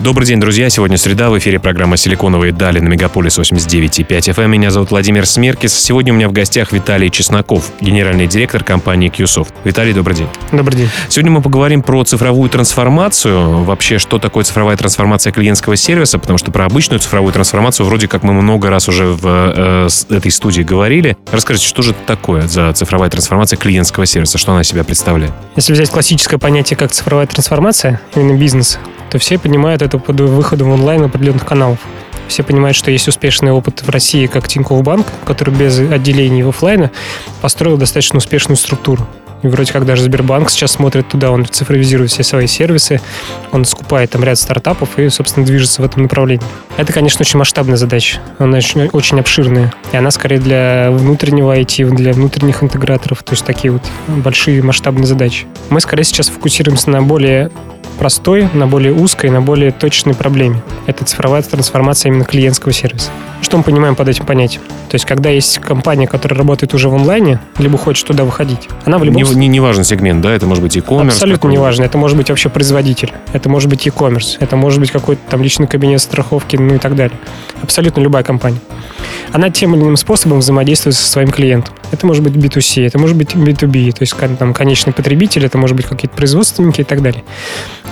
Добрый день, друзья. Сегодня среда. В эфире программа «Силиконовые дали» на Мегаполис 89,5 FM. Меня зовут Владимир Смеркис. Сегодня у меня в гостях Виталий Чесноков, генеральный директор компании QSoft. Виталий, добрый день. Добрый день. Сегодня мы поговорим про цифровую трансформацию. Вообще, что такое цифровая трансформация клиентского сервиса, потому что про обычную цифровую трансформацию вроде как мы много раз уже в э, этой студии говорили. Расскажите, что же это такое за цифровая трансформация клиентского сервиса? Что она себя представляет? Если взять классическое понятие как цифровая трансформация, именно бизнес, то все понимают это под выходом в онлайн определенных каналов. Все понимают, что есть успешный опыт в России, как Тинькофф Банк, который без отделений офлайна построил достаточно успешную структуру. И вроде как даже Сбербанк сейчас смотрит туда, он цифровизирует все свои сервисы, он скупает там ряд стартапов и, собственно, движется в этом направлении. Это, конечно, очень масштабная задача, она очень, очень обширная. И она скорее для внутреннего IT, для внутренних интеграторов, то есть такие вот большие масштабные задачи. Мы скорее сейчас фокусируемся на более простой, на более узкой, на более точной проблеме. Это цифровая трансформация именно клиентского сервиса. Что мы понимаем под этим понятием? То есть, когда есть компания, которая работает уже в онлайне, либо хочет туда выходить, она в любом не, не, не важен сегмент, да? Это может быть e-commerce. Абсолютно не важно. Это может быть вообще производитель. Это может быть e-commerce. Это может быть какой-то там личный кабинет страховки, ну и так далее. Абсолютно любая компания. Она тем или иным способом взаимодействует со своим клиентом. Это может быть B2C, это может быть B2B, то есть там конечный потребитель, это может быть какие-то производственники и так далее.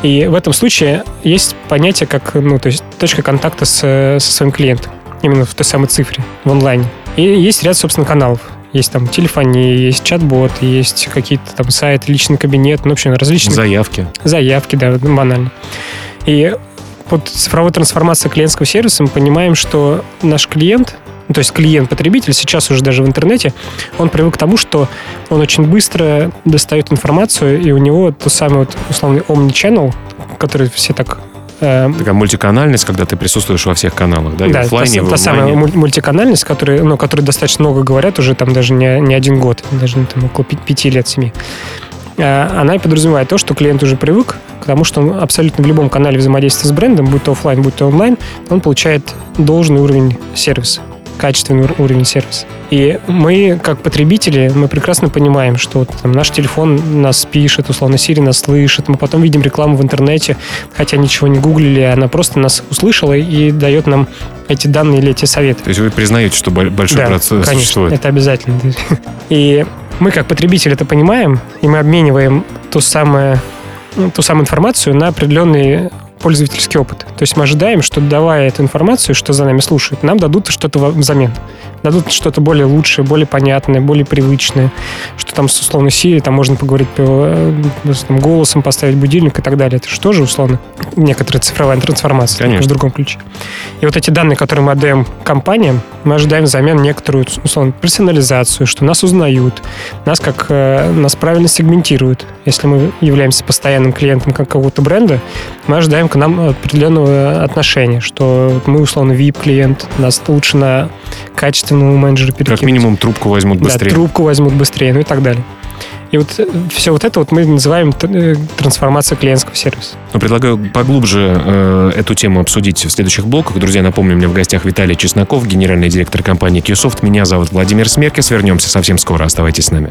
И в этом случае есть понятие как, ну, то есть точка контакта с, со своим клиентом, именно в той самой цифре, в онлайне. И есть ряд, собственно, каналов. Есть там телефония, есть чат-бот, есть какие-то там сайты, личный кабинет, ну, в общем, различные... Заявки. Заявки, да, банально. И под цифровой трансформацией клиентского сервиса мы понимаем, что наш клиент, ну, то есть клиент-потребитель сейчас уже даже в интернете, он привык к тому, что он очень быстро достает информацию, и у него тот самый вот условный omni-channel, который все так э, Такая мультиканальность, когда ты присутствуешь во всех каналах, да, да и в офлайне, та, та самая мультиканальность, которая, ну, которой достаточно много говорят уже там даже не, не один год, даже там, около пяти лет, семи. Э, она и подразумевает то, что клиент уже привык к тому, что он абсолютно в любом канале взаимодействия с брендом, будь то офлайн, будь то онлайн, он получает должный уровень сервиса качественный уровень сервиса. И мы, как потребители, мы прекрасно понимаем, что там, наш телефон нас пишет, условно, Siri нас слышит, мы потом видим рекламу в интернете, хотя ничего не гуглили, она просто нас услышала и дает нам эти данные или эти советы. То есть вы признаете, что большой да, процесс конечно, существует? это обязательно. И мы, как потребители, это понимаем, и мы обмениваем ту самую, ну, ту самую информацию на определенные пользовательский опыт. То есть мы ожидаем, что давая эту информацию, что за нами слушают, нам дадут что-то взамен. Дадут что-то более лучшее, более понятное, более привычное. Что там с условно Siri, там можно поговорить по, э, там, голосом, поставить будильник и так далее. Это же тоже условно некоторая цифровая трансформация, Конечно. в другом ключе. И вот эти данные, которые мы отдаем компаниям, мы ожидаем взамен некоторую условно персонализацию, что нас узнают, нас как э, нас правильно сегментируют. Если мы являемся постоянным клиентом какого-то бренда, мы ожидаем к нам определенного отношения, что мы, условно, VIP-клиент, нас лучше на качественного менеджера перекинуть. Как минимум трубку возьмут быстрее. Да, трубку возьмут быстрее, ну и так далее. И вот э, все вот это вот мы называем э, трансформацией клиентского сервиса. Ну, предлагаю поглубже э, эту тему обсудить в следующих блоках. Друзья, напомню, у меня в гостях Виталий Чесноков, генеральный директор компании QSoft. Меня зовут Владимир Смеркис. Вернемся совсем скоро. Оставайтесь с нами.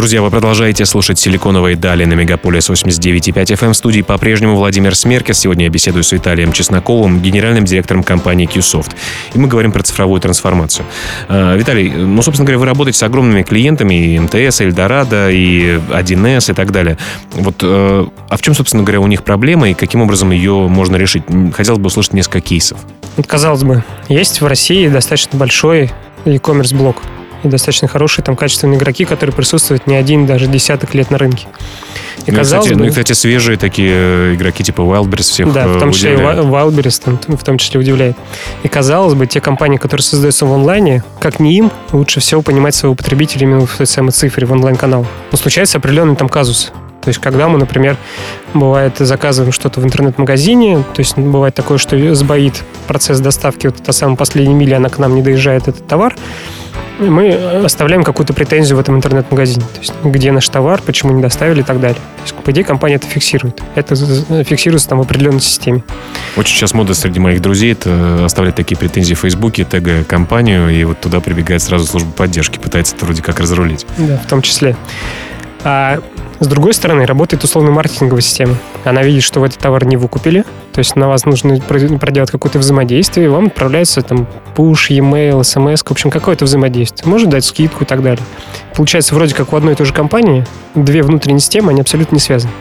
Друзья, вы продолжаете слушать «Силиконовые дали» на Мегаполис 89.5 FM. В студии по-прежнему Владимир Смеркес. Сегодня я беседую с Виталием Чесноковым, генеральным директором компании QSoft. И мы говорим про цифровую трансформацию. А, Виталий, ну, собственно говоря, вы работаете с огромными клиентами, и МТС, и Эльдорадо, и 1С, и так далее. Вот, э, а в чем, собственно говоря, у них проблема, и каким образом ее можно решить? Хотелось бы услышать несколько кейсов. Казалось бы, есть в России достаточно большой e-commerce блок и достаточно хорошие там качественные игроки, которые присутствуют не один, даже десяток лет на рынке. И, ну, казалось кстати, бы, ну и, кстати, свежие такие э, игроки типа Wildberries всех Да, в том числе удивляет. и Wildberries там, в том числе удивляет. И казалось бы, те компании, которые создаются в онлайне, как не им, лучше всего понимать своего потребителя именно в той самой цифре, в онлайн-канал. Но случается определенный там казус. То есть, когда мы, например, бывает, заказываем что-то в интернет-магазине, то есть бывает такое, что сбоит процесс доставки, вот та самая последняя миля, она к нам не доезжает, этот товар, мы оставляем какую-то претензию в этом интернет-магазине. То есть, где наш товар, почему не доставили и так далее. То есть, по идее, компания это фиксирует. Это фиксируется там в определенной системе. Очень сейчас мода среди моих друзей это оставлять такие претензии в Фейсбуке, тегая компанию, и вот туда прибегает сразу служба поддержки, пытается это вроде как разрулить. Да, в том числе. А с другой стороны, работает условно маркетинговая система. Она видит, что вы этот товар не выкупили, то есть на вас нужно проделать какое-то взаимодействие, и вам отправляется там push, e-mail, смс, в общем, какое-то взаимодействие. Может дать скидку и так далее. Получается, вроде как у одной и той же компании две внутренние системы, они абсолютно не связаны.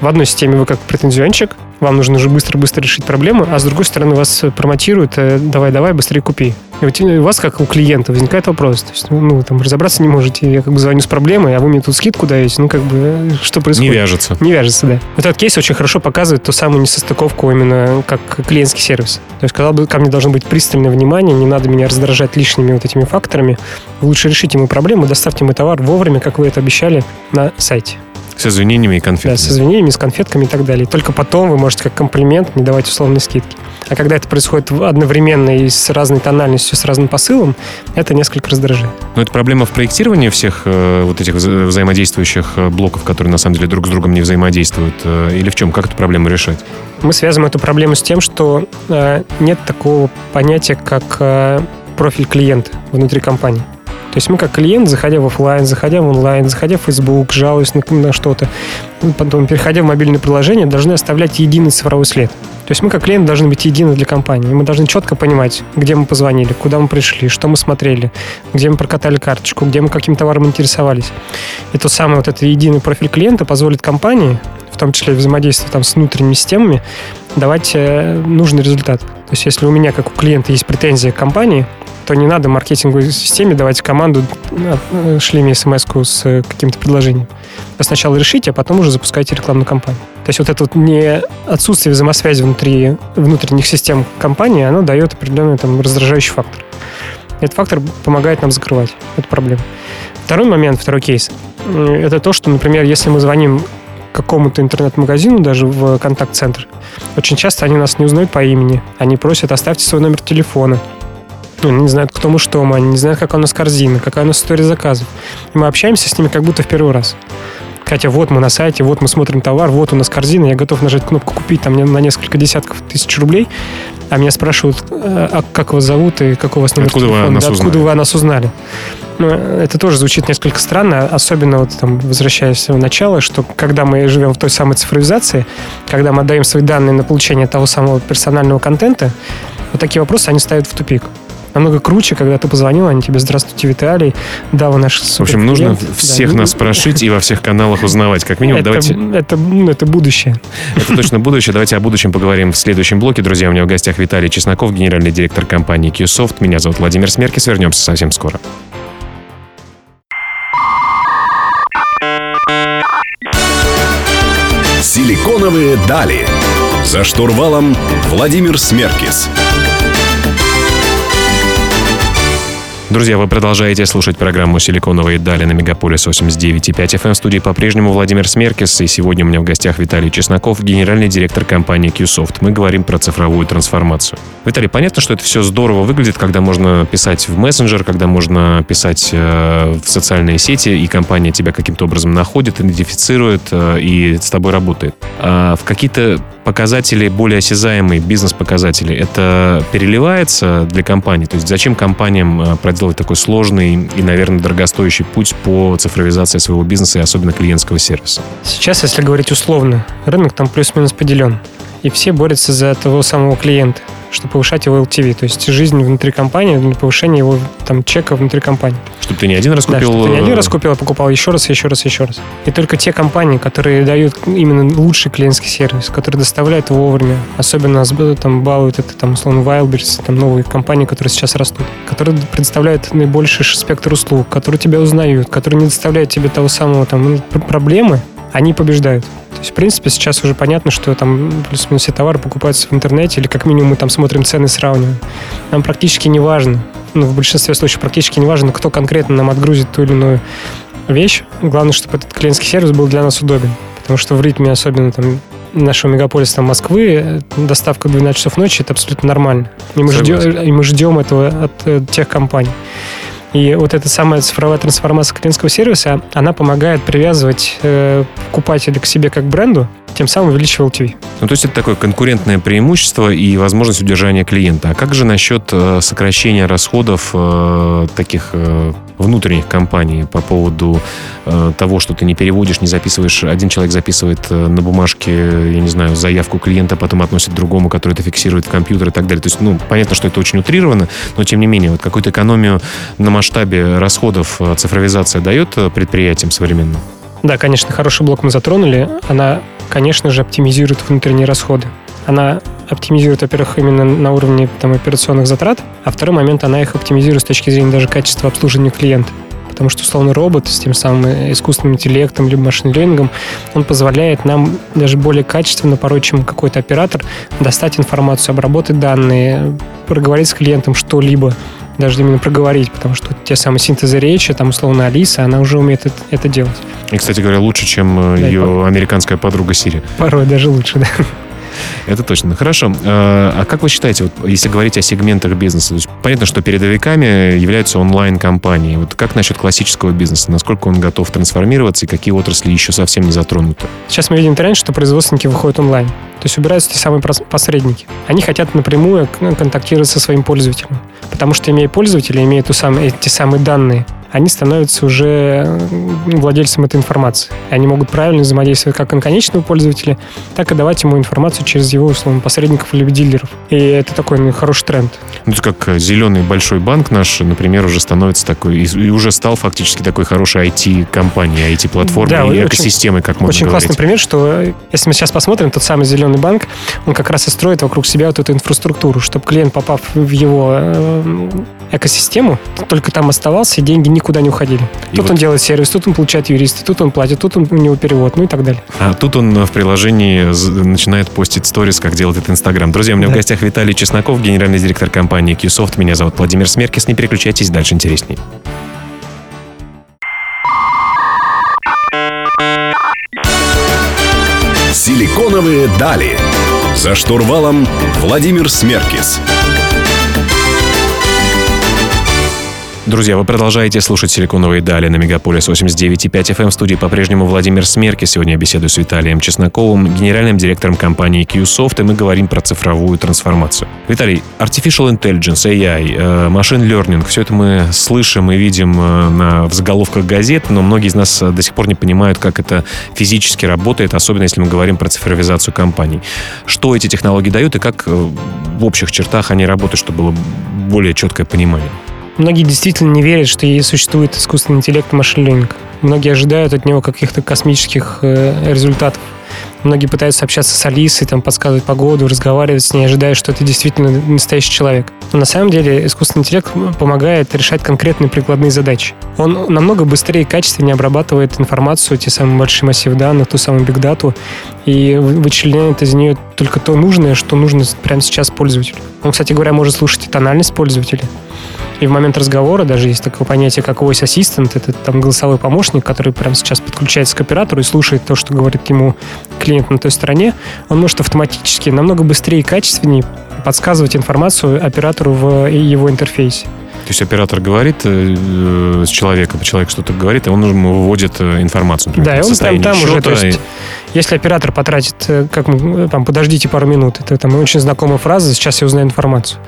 В одной системе вы как претензионщик, вам нужно уже быстро-быстро решить проблему, а с другой стороны вас промотируют, давай-давай, э, быстрее купи. И у вас, как у клиента, возникает вопрос. То есть, ну, там, разобраться не можете. Я как бы звоню с проблемой, а вы мне тут скидку даете. Ну, как бы, э, что происходит? Не вяжется. Не вяжется, да. Вот этот кейс очень хорошо показывает ту самую несостыковку именно как клиентский сервис. То есть, когда ко мне должно быть пристальное внимание, не надо меня раздражать лишними вот этими факторами. Лучше решите ему проблему, доставьте мой товар вовремя, как вы это обещали на сайте. С извинениями и конфетками. Да, с извинениями, с конфетками и так далее. только потом вы можете как комплимент не давать условные скидки. А когда это происходит одновременно и с разной тональностью, с разным посылом, это несколько раздражает. Но это проблема в проектировании всех э, вот этих вза- взаимодействующих э, блоков, которые на самом деле друг с другом не взаимодействуют. Э, или в чем? Как эту проблему решать? Мы связываем эту проблему с тем, что э, нет такого понятия, как э, профиль клиента внутри компании. То есть мы как клиент, заходя в офлайн, заходя в онлайн, заходя в Facebook, жалуясь на, на что-то, потом переходя в мобильное приложение, должны оставлять единый цифровой след. То есть мы как клиент должны быть едины для компании. Мы должны четко понимать, где мы позвонили, куда мы пришли, что мы смотрели, где мы прокатали карточку, где мы каким товаром интересовались. И тот самый вот этот единый профиль клиента позволит компании, в том числе взаимодействие там, с внутренними системами, давать э, нужный результат. То есть если у меня, как у клиента, есть претензия к компании, то не надо маркетинговой системе давать команду э, шли мне смс с э, каким-то предложением. Вы сначала решите, а потом уже запускайте рекламную кампанию. То есть вот это вот не отсутствие взаимосвязи внутри внутренних систем компании, оно дает определенный там раздражающий фактор. Этот фактор помогает нам закрывать эту проблему. Второй момент, второй кейс, это то, что, например, если мы звоним какому-то интернет-магазину, даже в контакт-центр, очень часто они нас не узнают по имени. Они просят, оставьте свой номер телефона ну, не знают, кто мы, что мы, они не знают, какая у нас корзина, какая у нас история заказов. И мы общаемся с ними как будто в первый раз. Хотя вот мы на сайте, вот мы смотрим товар, вот у нас корзина, я готов нажать кнопку «Купить» там на несколько десятков тысяч рублей, а меня спрашивают, а как вас зовут и какой у вас номер откуда телефона, вы нас да, откуда узнали? вы о нас узнали. Ну, это тоже звучит несколько странно, особенно вот там, возвращаясь в начало, что когда мы живем в той самой цифровизации, когда мы отдаем свои данные на получение того самого персонального контента, вот такие вопросы они ставят в тупик намного круче, когда ты позвонил, они тебе «Здравствуйте, Виталий, да, вы наш В общем, нужно всех да. нас прошить и во всех каналах узнавать. Как минимум, это, давайте... Это, ну, это будущее. Это точно будущее. Давайте о будущем поговорим в следующем блоке. Друзья, у меня в гостях Виталий Чесноков, генеральный директор компании QSoft. Меня зовут Владимир Смеркис. Вернемся совсем скоро. Силиконовые дали. За штурвалом Владимир Смеркис. Друзья, вы продолжаете слушать программу «Силиконовые дали» на Мегаполис 89.5 FM. В студии по-прежнему Владимир Смеркис. И сегодня у меня в гостях Виталий Чесноков, генеральный директор компании QSoft. Мы говорим про цифровую трансформацию. Виталий, понятно, что это все здорово выглядит, когда можно писать в мессенджер, когда можно писать э, в социальные сети, и компания тебя каким-то образом находит, идентифицирует э, и с тобой работает. А в какие-то показатели более осязаемые, бизнес-показатели, это переливается для компании? То есть зачем компаниям э, проделать такой сложный и, наверное, дорогостоящий путь по цифровизации своего бизнеса и особенно клиентского сервиса? Сейчас, если говорить условно, рынок там плюс-минус поделен. И все борются за того самого клиента чтобы повышать его LTV, то есть жизнь внутри компании для повышения его там чека внутри компании. Чтобы ты не один раз купил... Да, чтобы ты не один раз купил, а покупал еще раз, еще раз, еще раз. И только те компании, которые дают именно лучший клиентский сервис, которые доставляют вовремя, особенно там балуют это там условно Wildberries, там новые компании, которые сейчас растут, которые предоставляют наибольший спектр услуг, которые тебя узнают, которые не доставляют тебе того самого там проблемы, они побеждают. То есть, в принципе, сейчас уже понятно, что там плюс-минус все товары покупаются в интернете, или как минимум мы там смотрим цены, сравниваем. Нам практически не важно, ну, в большинстве случаев практически не важно, кто конкретно нам отгрузит ту или иную вещь. Главное, чтобы этот клиентский сервис был для нас удобен. Потому что в ритме, особенно там нашего мегаполиса там, Москвы, доставка 12 часов ночи это абсолютно нормально. И мы, ждем, и мы ждем этого от, от тех компаний. И вот эта самая цифровая трансформация клиентского сервиса, она помогает привязывать э, покупателя к себе как бренду, тем самым увеличивая LTV. Ну, то есть это такое конкурентное преимущество и возможность удержания клиента. А как же насчет э, сокращения расходов э, таких э, внутренних компаний по поводу э, того, что ты не переводишь, не записываешь, один человек записывает э, на бумажке, я не знаю, заявку клиента, потом относит другому, который это фиксирует в компьютер и так далее. То есть, ну, понятно, что это очень утрировано, но тем не менее, вот какую-то экономию на масштабе расходов э, цифровизация дает э, предприятиям современным? Да, конечно, хороший блок мы затронули. Она, конечно же, оптимизирует внутренние расходы. Она оптимизирует, во-первых, именно на уровне там, операционных затрат, а второй момент, она их оптимизирует с точки зрения даже качества обслуживания клиента. Потому что, условно, робот с тем самым искусственным интеллектом либо машин-лернингом, он позволяет нам даже более качественно, порой, чем какой-то оператор, достать информацию, обработать данные, проговорить с клиентом что-либо, даже именно проговорить, потому что те самые синтезы речи, там, условно, Алиса, она уже умеет это, это делать. И, кстати говоря, лучше, чем э, да, ее американская подруга Сири. Порой даже лучше, да. Это точно. Хорошо. А, а как вы считаете, вот, если говорить о сегментах бизнеса, то есть понятно, что передовиками являются онлайн-компании. Вот как насчет классического бизнеса? Насколько он готов трансформироваться и какие отрасли еще совсем не затронуты? Сейчас мы видим тренд, что производственники выходят онлайн. То есть убираются те самые посредники. Они хотят напрямую контактировать со своим пользователем. Потому что, имея пользователя, имея ту самые, эти самые данные, они становятся уже владельцем этой информации. Они могут правильно взаимодействовать как конечного пользователя, так и давать ему информацию через его, условно, посредников или дилеров. И это такой ну, хороший тренд. Ну, это как зеленый большой банк наш, например, уже становится такой, и уже стал фактически такой хорошей IT-компанией, IT-платформой да, и экосистемой, как можно Очень говорить. классный пример, что если мы сейчас посмотрим, тот самый зеленый банк, он как раз и строит вокруг себя вот эту инфраструктуру, чтобы клиент, попав в его э, экосистему, только там оставался, и деньги не никуда не уходили. И тут вот... он делает сервис, тут он получает юриста, тут он платит, тут он, у него перевод, ну и так далее. А тут он в приложении начинает постить сторис, как делает это Инстаграм. Друзья, у меня да. в гостях Виталий Чесноков, генеральный директор компании QSoft. Меня зовут Владимир Смеркис. Не переключайтесь, дальше интересней. Силиконовые дали. За штурвалом Владимир Смеркис. Друзья, вы продолжаете слушать «Силиконовые дали» на Мегаполис 89.5 FM. В студии по-прежнему Владимир Смерки. Сегодня я беседую с Виталием Чесноковым, генеральным директором компании QSoft, и мы говорим про цифровую трансформацию. Виталий, Artificial Intelligence, AI, э, Machine Learning, все это мы слышим и видим э, на, заголовках газет, но многие из нас до сих пор не понимают, как это физически работает, особенно если мы говорим про цифровизацию компаний. Что эти технологии дают и как э, в общих чертах они работают, чтобы было более четкое понимание? Многие действительно не верят, что существует искусственный интеллект и машин-ленинг. Многие ожидают от него каких-то космических э, результатов. Многие пытаются общаться с Алисой, там, подсказывать погоду, разговаривать с ней, ожидая, что это действительно настоящий человек. Но на самом деле искусственный интеллект помогает решать конкретные прикладные задачи. Он намного быстрее и качественнее обрабатывает информацию, те самые большие массивы данных, ту самую бигдату, и вычленяет из нее только то нужное, что нужно прямо сейчас пользователю. Он, кстати говоря, может слушать и тональность пользователя. И в момент разговора даже есть такое понятие, как voice assistant. Это там голосовой помощник, который прямо сейчас подключается к оператору и слушает то, что говорит ему клиент на той стороне. Он может автоматически намного быстрее и качественнее подсказывать информацию оператору в его интерфейсе. То есть оператор говорит э, с человеком, человек что-то говорит, и он ему выводит э, информацию. Например, да, и он там, там уже, то есть, и... если оператор потратит, э, как мы, там, подождите пару минут, это там очень знакомая фраза, сейчас я узнаю информацию.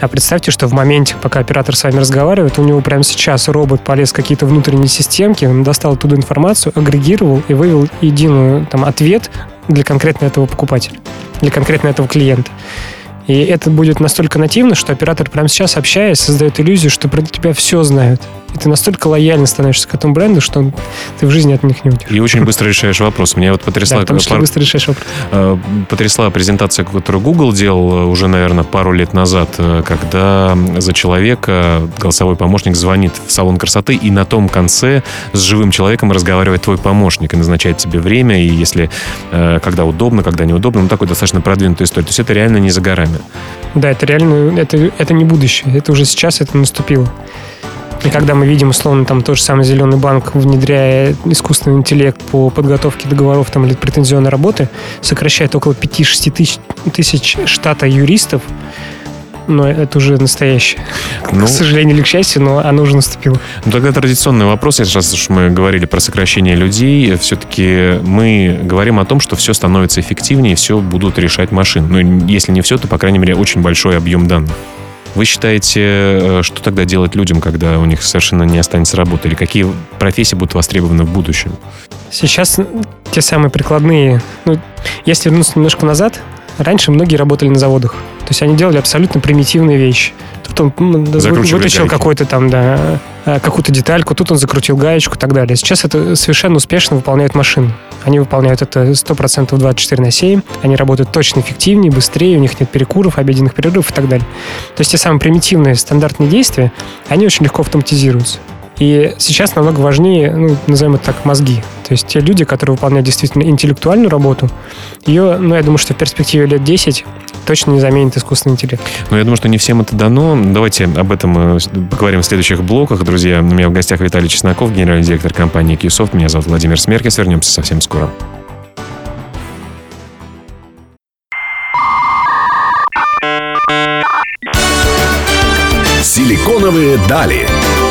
А представьте, что в моменте, пока оператор с вами разговаривает, у него прямо сейчас робот полез в какие-то внутренние системки, он достал оттуда информацию, агрегировал и вывел единый там, ответ для конкретно этого покупателя, для конкретно этого клиента. И это будет настолько нативно, что оператор прямо сейчас, общаясь, создает иллюзию, что про тебя все знают. И ты настолько лояльно становишься к этому бренду, что ты в жизни от них не уйдешь. И очень быстро решаешь вопрос. Меня вот потрясла... Да, потому что пар... быстро решаешь вопрос. Э, потрясла презентация, которую Google делал э, уже, наверное, пару лет назад, э, когда за человека голосовой помощник звонит в салон красоты, и на том конце с живым человеком разговаривает твой помощник и назначает тебе время, и если когда удобно, когда неудобно, ну, такой достаточно продвинутая история. То есть это реально не за горами. Да, это реально, это, это не будущее, это уже сейчас, это наступило. И когда мы видим, условно, там тот же самый Зеленый банк, внедряя искусственный интеллект по подготовке договоров там, или претензионной работы, сокращает около 5-6 тысяч, тысяч штата юристов, но это уже настоящее. Ну, к сожалению или к счастью, но оно уже наступило. Ну, тогда традиционный вопрос, раз уж мы говорили про сокращение людей, все-таки мы говорим о том, что все становится эффективнее, все будут решать машины. Ну, если не все, то, по крайней мере, очень большой объем данных. Вы считаете, э, что тогда делать людям, когда у них совершенно не останется работы? Или какие профессии будут востребованы в будущем? Сейчас те самые прикладные... Ну, если вернуться немножко назад, раньше многие работали на заводах. То есть они делали абсолютно примитивные вещи. Тут он вытащил какой-то там, да, какую-то детальку, тут он закрутил гаечку и так далее. Сейчас это совершенно успешно выполняют машины. Они выполняют это 100% 24 на 7, они работают точно эффективнее, быстрее, у них нет перекуров, обеденных перерывов и так далее. То есть те самые примитивные стандартные действия, они очень легко автоматизируются. И сейчас намного важнее, ну, назовем это так, мозги. То есть те люди, которые выполняют действительно интеллектуальную работу, ее, ну, я думаю, что в перспективе лет 10 точно не заменит искусственный интеллект. Ну, я думаю, что не всем это дано. Давайте об этом э, поговорим в следующих блоках. Друзья, у меня в гостях Виталий Чесноков, генеральный директор компании Qsoft. Меня зовут Владимир Смеркис. Вернемся совсем скоро. Силиконовые дали.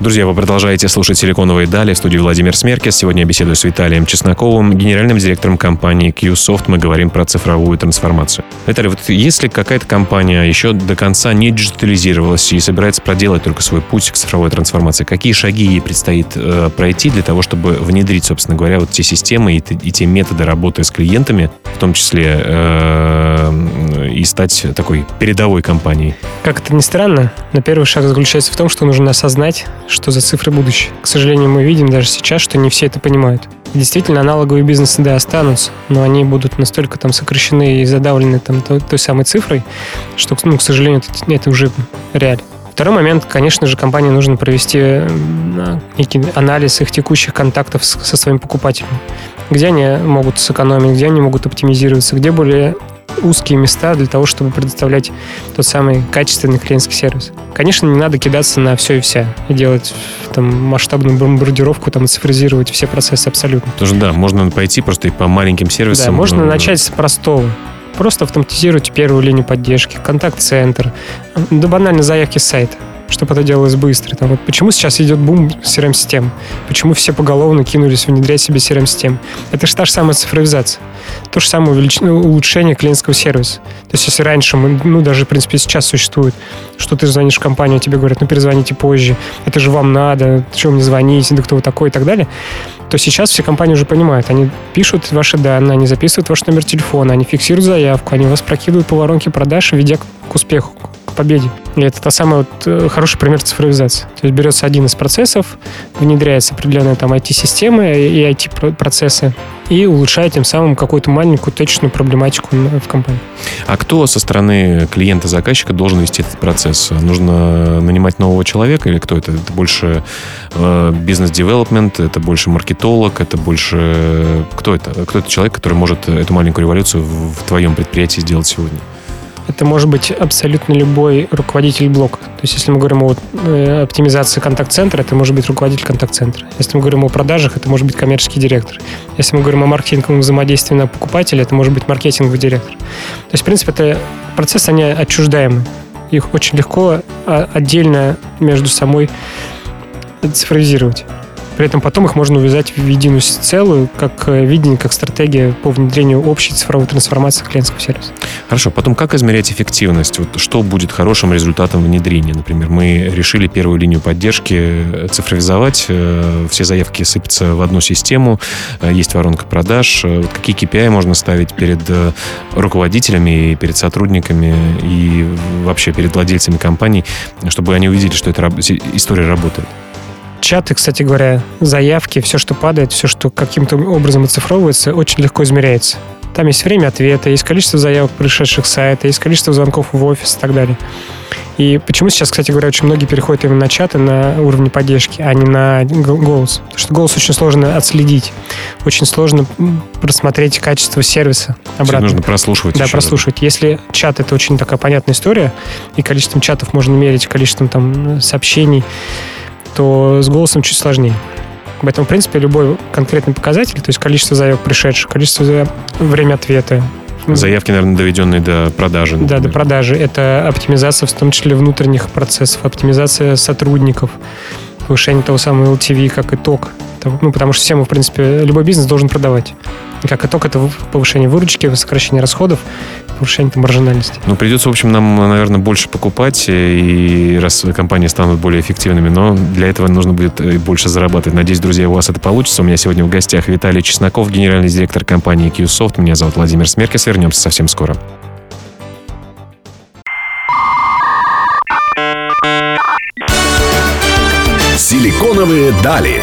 Друзья, вы продолжаете слушать «Силиконовые дали» в студии Владимир Смеркес. Сегодня я беседую с Виталием Чесноковым, генеральным директором компании QSoft. Мы говорим про цифровую трансформацию. Виталий, вот если какая-то компания еще до конца не диджитализировалась и собирается проделать только свой путь к цифровой трансформации, какие шаги ей предстоит э, пройти для того, чтобы внедрить, собственно говоря, вот те системы и, и те методы работы с клиентами, в том числе э, и стать такой передовой компанией? Как это ни странно, но первый шаг заключается в том, что нужно осознать, что за цифры будущее. К сожалению, мы видим даже сейчас, что не все это понимают. Действительно, аналоговые бизнесы, да, останутся, но они будут настолько там сокращены и задавлены там той, той самой цифрой, что, ну, к сожалению, это, это уже реально. Второй момент, конечно же, компании нужно провести некий анализ их текущих контактов со своим покупателем. Где они могут сэкономить, где они могут оптимизироваться, где более узкие места для того, чтобы предоставлять тот самый качественный клиентский сервис. Конечно, не надо кидаться на все и вся и делать там масштабную бомбардировку, там, цифризировать все процессы абсолютно. Тоже да, можно пойти просто и по маленьким сервисам. Да, можно начать с простого. Просто автоматизируйте первую линию поддержки, контакт-центр, да банально заявки с сайта чтобы это делалось быстро. Там, вот почему сейчас идет бум CRM-систем? Почему все поголовно кинулись внедрять себе CRM-систем? Это же та же самая цифровизация. То же самое увелич... Ну, улучшение клиентского сервиса. То есть если раньше, мы, ну даже в принципе сейчас существует, что ты звонишь в компанию, тебе говорят, ну перезвоните позже, это же вам надо, чего мне звоните, да кто вы такой и так далее, то сейчас все компании уже понимают, они пишут ваши данные, они записывают ваш номер телефона, они фиксируют заявку, они вас прокидывают по воронке продаж, ведя к успеху, победе. И это та самая вот э, хороший пример цифровизации. То есть берется один из процессов, внедряется определенная там IT-система и IT-процессы, и улучшает тем самым какую-то маленькую точную проблематику в компании. А кто со стороны клиента-заказчика должен вести этот процесс? Нужно нанимать нового человека или кто это? Это больше э, бизнес-девелопмент, это больше маркетолог, это больше... Кто это? Кто это человек, который может эту маленькую революцию в твоем предприятии сделать сегодня? Это может быть абсолютно любой руководитель блока. То есть, если мы говорим о э, оптимизации контакт-центра, это может быть руководитель контакт-центра. Если мы говорим о продажах, это может быть коммерческий директор. Если мы говорим о маркетинговом взаимодействии на покупателя, это может быть маркетинговый директор. То есть, в принципе, это процессы, они отчуждаемы. Их очень легко а, отдельно между собой цифровизировать. При этом потом их можно увязать в единую целую, как э, видение, как стратегия по внедрению общей цифровой трансформации клиентского сервиса. Хорошо, потом как измерять эффективность? Вот что будет хорошим результатом внедрения? Например, мы решили первую линию поддержки э, цифровизовать, э, все заявки сыпятся в одну систему, есть воронка продаж. Вот какие KPI можно ставить перед руководителями и перед сотрудниками и вообще перед владельцами компаний, чтобы они увидели, что эта история работает? Чаты, кстати говоря, заявки, все, что падает, все, что каким-то образом оцифровывается, очень легко измеряется. Там есть время ответа, есть количество заявок, пришедших с сайта, есть количество звонков в офис и так далее. И почему сейчас, кстати говоря, очень многие переходят именно на чаты на уровне поддержки, а не на голос? Потому что голос очень сложно отследить. Очень сложно просмотреть качество сервиса обратно. Все нужно прослушивать. Да, прослушивать. Если чат — это очень такая понятная история, и количеством чатов можно мерить, количеством там сообщений, то с голосом чуть сложнее. Поэтому, в принципе, любой конкретный показатель, то есть количество заявок пришедших, количество время ответа, Заявки, наверное, доведенные до продажи. Например. Да, до продажи. Это оптимизация, в том числе внутренних процессов, оптимизация сотрудников, повышение того самого LTV как итог. Ну, потому что все мы, в принципе, любой бизнес должен продавать. И как итог это повышение выручки, сокращение расходов, повышение там, маржинальности. Ну, придется, в общем, нам, наверное, больше покупать, э, и раз компании станут более эффективными, но для этого нужно будет э, больше зарабатывать. Надеюсь, друзья, у вас это получится. У меня сегодня в гостях Виталий Чесноков, генеральный директор компании QSoft. Меня зовут Владимир Смеркис. Вернемся совсем скоро. Силиконовые дали.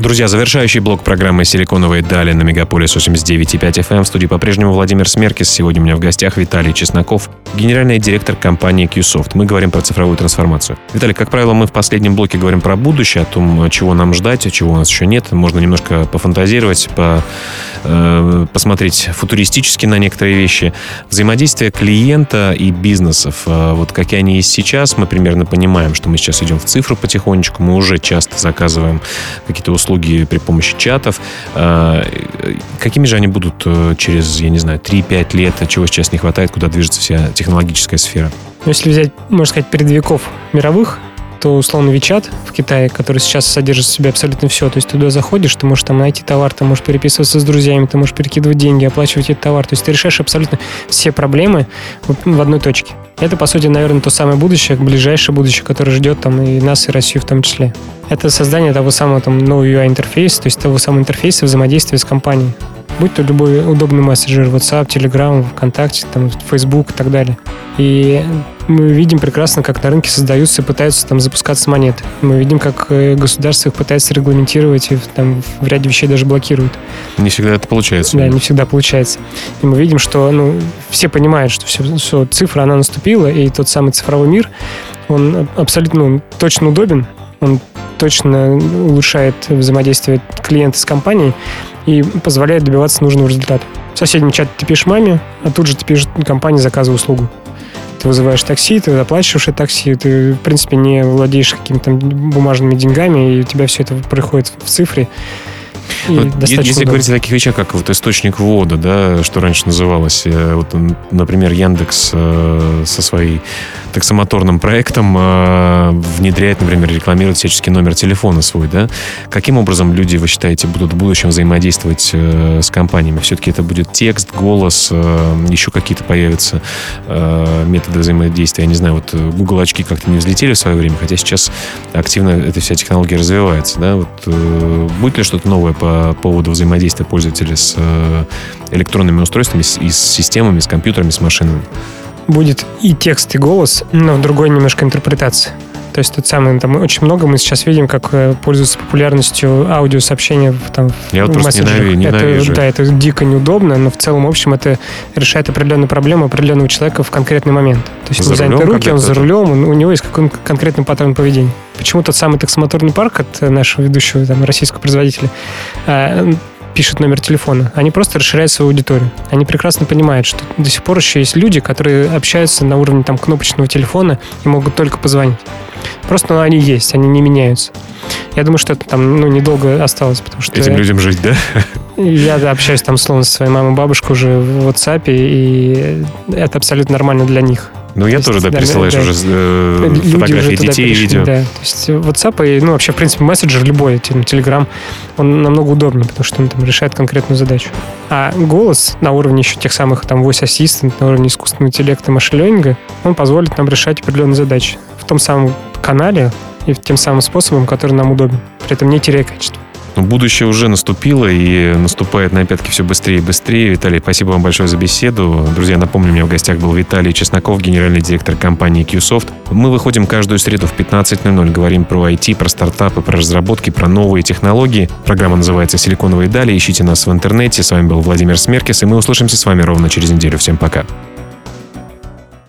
Друзья, завершающий блок программы «Силиконовые дали» на Мегаполис 89.5 FM. В студии по-прежнему Владимир Смеркис. Сегодня у меня в гостях Виталий Чесноков, генеральный директор компании QSoft. Мы говорим про цифровую трансформацию. Виталий, как правило, мы в последнем блоке говорим про будущее, о том, чего нам ждать, чего у нас еще нет. Можно немножко пофантазировать, по, э, посмотреть футуристически на некоторые вещи. Взаимодействие клиента и бизнесов. Э, вот какие они есть сейчас, мы примерно понимаем, что мы сейчас идем в цифру потихонечку. Мы уже часто заказываем какие-то услуги услуги при помощи чатов. А, какими же они будут э, через, я не знаю, 3-5 лет, чего сейчас не хватает, куда движется вся технологическая сфера? Ну, если взять, можно сказать, передовиков мировых, то условно Вичат в Китае, который сейчас содержит в себе абсолютно все. То есть туда заходишь, ты можешь там найти товар, ты можешь переписываться с друзьями, ты можешь перекидывать деньги, оплачивать этот товар. То есть ты решаешь абсолютно все проблемы в одной точке. Это, по сути, наверное, то самое будущее, ближайшее будущее, которое ждет там и нас, и Россию в том числе. Это создание того самого там нового UI-интерфейса, то есть того самого интерфейса взаимодействия с компанией. Будь то любой удобный мессенджер, WhatsApp, Telegram, ВКонтакте, там, Facebook и так далее. И мы видим прекрасно, как на рынке создаются и пытаются там запускаться монеты. Мы видим, как э, государство их пытается регламентировать и там в ряде вещей даже блокирует. Не всегда это получается. Да, не всегда получается. И мы видим, что ну, все понимают, что все, все, цифра, она наступила, и тот самый цифровой мир, он абсолютно ну, точно удобен, он точно улучшает взаимодействие клиента с компанией и позволяет добиваться нужного результата. В соседнем чате ты пишешь маме, а тут же ты пишешь компании заказывай услугу ты вызываешь такси, ты оплачиваешь это такси, ты, в принципе, не владеешь какими-то бумажными деньгами, и у тебя все это проходит в цифре. Вот, если удобно. говорить о таких вещах, как вот источник ввода, да, что раньше называлось, э, вот, например, Яндекс э, со своей таксомоторным проектом э, внедряет, например, рекламирует всяческий номер телефона свой, да? Каким образом люди, вы считаете, будут в будущем взаимодействовать э, с компаниями? Все-таки это будет текст, голос, э, еще какие-то появятся э, методы взаимодействия? Я не знаю, вот э, Google очки как-то не взлетели в свое время, хотя сейчас активно эта вся технология развивается, да? Вот э, будет ли что-то новое по поводу взаимодействия пользователя с э, электронными устройствами и с системами, с компьютерами, с машинами? будет и текст, и голос, но в другой немножко интерпретации. То есть тот самый, там очень много мы сейчас видим, как э, пользуются популярностью аудиосообщения там, Я вот просто ненавижу, ненавижу. Это, да, это дико неудобно, но в целом, в общем, это решает определенную проблему определенного человека в конкретный момент. То есть за он заняты руки, он за рулем, он, у него есть какой-то конкретный паттерн поведения. Почему тот самый таксомоторный парк от нашего ведущего там, российского производителя а, пишут номер телефона. Они просто расширяют свою аудиторию. Они прекрасно понимают, что до сих пор еще есть люди, которые общаются на уровне там, кнопочного телефона и могут только позвонить. Просто ну, они есть, они не меняются. Я думаю, что это там ну, недолго осталось, потому что... Этим людям жить, да? Я общаюсь там словно со своей мамой, бабушкой уже в WhatsApp, и это абсолютно нормально для них. Ну, я тоже, да, пересылаешь да, уже э, фотографии уже детей и видео. Да, то есть WhatsApp и, ну, вообще, в принципе, мессенджер любой, Telegram, он намного удобнее, потому что он там решает конкретную задачу. А голос на уровне еще тех самых там voice assistant, на уровне искусственного интеллекта, машин он позволит нам решать определенные задачи в том самом канале и тем самым способом, который нам удобен, при этом не теряя качество. Но будущее уже наступило и наступает на пятки все быстрее и быстрее. Виталий, спасибо вам большое за беседу. Друзья, напомню, у меня в гостях был Виталий Чесноков, генеральный директор компании QSoft. Мы выходим каждую среду в 15.00, говорим про IT, про стартапы, про разработки, про новые технологии. Программа называется «Силиконовые дали». Ищите нас в интернете. С вами был Владимир Смеркис, и мы услышимся с вами ровно через неделю. Всем пока.